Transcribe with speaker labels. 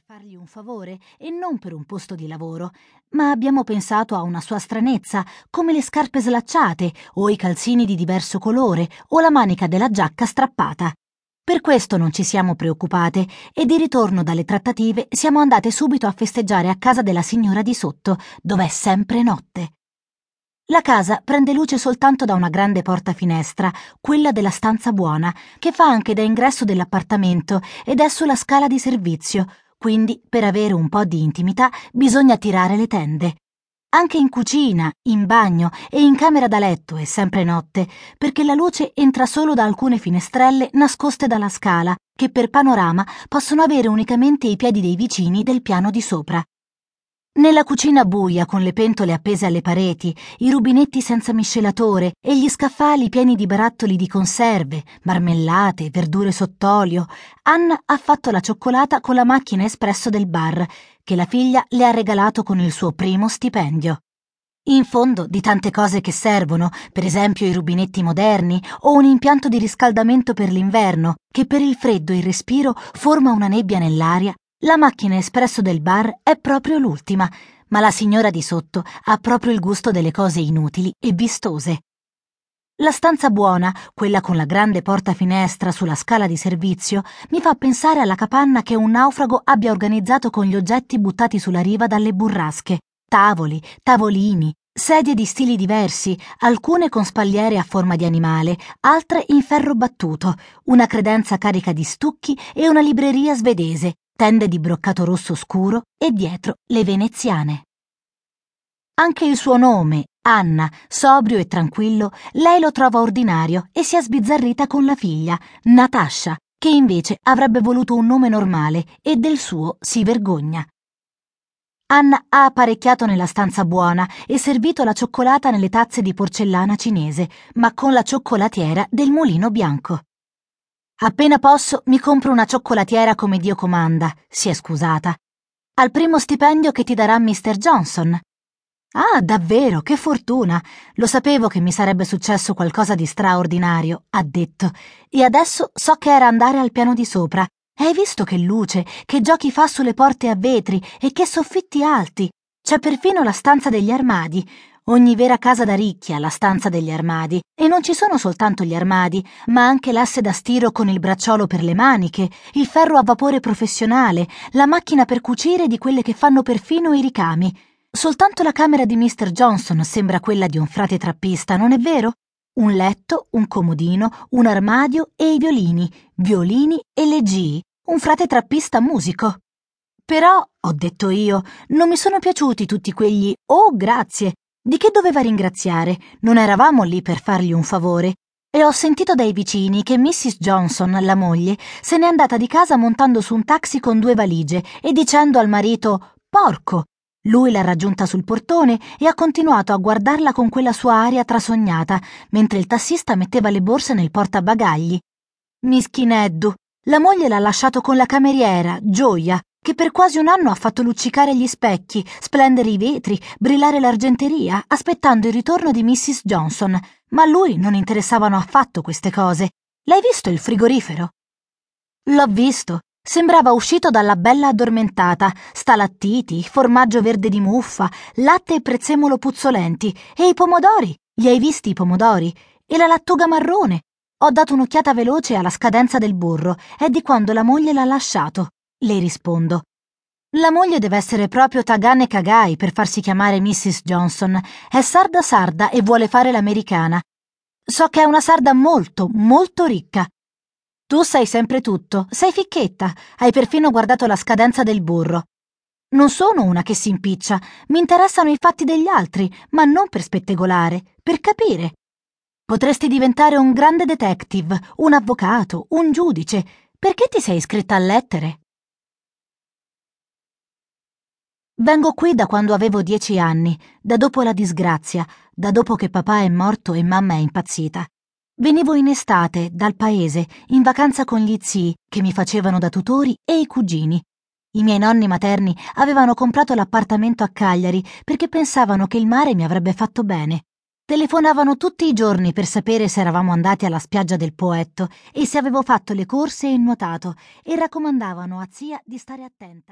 Speaker 1: per fargli un favore e non per un posto di lavoro, ma abbiamo pensato a una sua stranezza, come le scarpe slacciate o i calzini di diverso colore o la manica della giacca strappata. Per questo non ci siamo preoccupate e di ritorno dalle trattative siamo andate subito a festeggiare a casa della signora di sotto, dove è sempre notte. La casa prende luce soltanto da una grande porta finestra, quella della stanza buona, che fa anche da ingresso dell'appartamento ed è sulla scala di servizio, quindi per avere un po' di intimità bisogna tirare le tende. Anche in cucina, in bagno e in camera da letto è sempre notte, perché la luce entra solo da alcune finestrelle nascoste dalla scala, che per panorama possono avere unicamente i piedi dei vicini del piano di sopra. Nella cucina buia, con le pentole appese alle pareti, i rubinetti senza miscelatore e gli scaffali pieni di barattoli di conserve, marmellate, verdure sott'olio, Anna ha fatto la cioccolata con la macchina espresso del bar, che la figlia le ha regalato con il suo primo stipendio. In fondo di tante cose che servono, per esempio i rubinetti moderni o un impianto di riscaldamento per l'inverno, che per il freddo e il respiro forma una nebbia nell'aria, la macchina espresso del bar è proprio l'ultima, ma la signora di sotto ha proprio il gusto delle cose inutili e vistose. La stanza buona, quella con la grande porta finestra sulla scala di servizio, mi fa pensare alla capanna che un naufrago abbia organizzato con gli oggetti buttati sulla riva dalle burrasche. Tavoli, tavolini, sedie di stili diversi, alcune con spalliere a forma di animale, altre in ferro battuto, una credenza carica di stucchi e una libreria svedese, tende di broccato rosso scuro e dietro le veneziane. Anche il suo nome, Anna, sobrio e tranquillo, lei lo trova ordinario e si è sbizzarrita con la figlia, Natascia, che invece avrebbe voluto un nome normale e del suo si vergogna. Anna ha apparecchiato nella stanza buona e servito la cioccolata nelle tazze di porcellana cinese, ma con la cioccolatiera del mulino bianco. Appena posso mi compro una cioccolatiera come Dio comanda, si è scusata. Al primo stipendio che ti darà Mr. Johnson. Ah, davvero, che fortuna! Lo sapevo che mi sarebbe successo qualcosa di straordinario, ha detto, e adesso so che era andare al piano di sopra. Hai visto che luce, che giochi fa sulle porte a vetri e che soffitti alti? C'è perfino la stanza degli armadi. Ogni vera casa da ricchia, la stanza degli armadi. E non ci sono soltanto gli armadi, ma anche l'asse da stiro con il bracciolo per le maniche, il ferro a vapore professionale, la macchina per cucire di quelle che fanno perfino i ricami. Soltanto la camera di Mr. Johnson sembra quella di un frate trappista, non è vero? Un letto, un comodino, un armadio e i violini, violini e leggii, un frate trappista musico. Però, ho detto io, non mi sono piaciuti tutti quegli oh grazie di che doveva ringraziare? Non eravamo lì per fargli un favore. E ho sentito dai vicini che Mrs. Johnson, la moglie, se n'è andata di casa montando su un taxi con due valigie e dicendo al marito Porco. Lui l'ha raggiunta sul portone e ha continuato a guardarla con quella sua aria trasognata, mentre il tassista metteva le borse nel portabagagli. Mischineddu. La moglie l'ha lasciato con la cameriera, Gioia, che per quasi un anno ha fatto luccicare gli specchi, splendere i vetri, brillare l'argenteria, aspettando il ritorno di Mrs. Johnson, ma a lui non interessavano affatto queste cose. L'hai visto il frigorifero? L'ho visto. Sembrava uscito dalla bella addormentata, stalattiti, formaggio verde di muffa, latte e prezzemolo puzzolenti. E i pomodori? Li hai visti i pomodori? E la lattuga marrone? Ho dato un'occhiata veloce alla scadenza del burro, è di quando la moglie l'ha lasciato. Le rispondo. La moglie deve essere proprio Tagane Kagai per farsi chiamare Mrs. Johnson. È sarda sarda e vuole fare l'americana. So che è una sarda molto, molto ricca. Tu sai sempre tutto, sei ficchetta, hai perfino guardato la scadenza del burro. Non sono una che si impiccia, mi interessano i fatti degli altri, ma non per spettegolare, per capire. Potresti diventare un grande detective, un avvocato, un giudice. Perché ti sei iscritta a lettere? Vengo qui da quando avevo dieci anni, da dopo la disgrazia, da dopo che papà è morto e mamma è impazzita. Venivo in estate, dal paese, in vacanza con gli zii, che mi facevano da tutori, e i cugini. I miei nonni materni avevano comprato l'appartamento a Cagliari perché pensavano che il mare mi avrebbe fatto bene. Telefonavano tutti i giorni per sapere se eravamo andati alla spiaggia del Poetto e se avevo fatto le corse e nuotato, e raccomandavano a zia di stare attenta.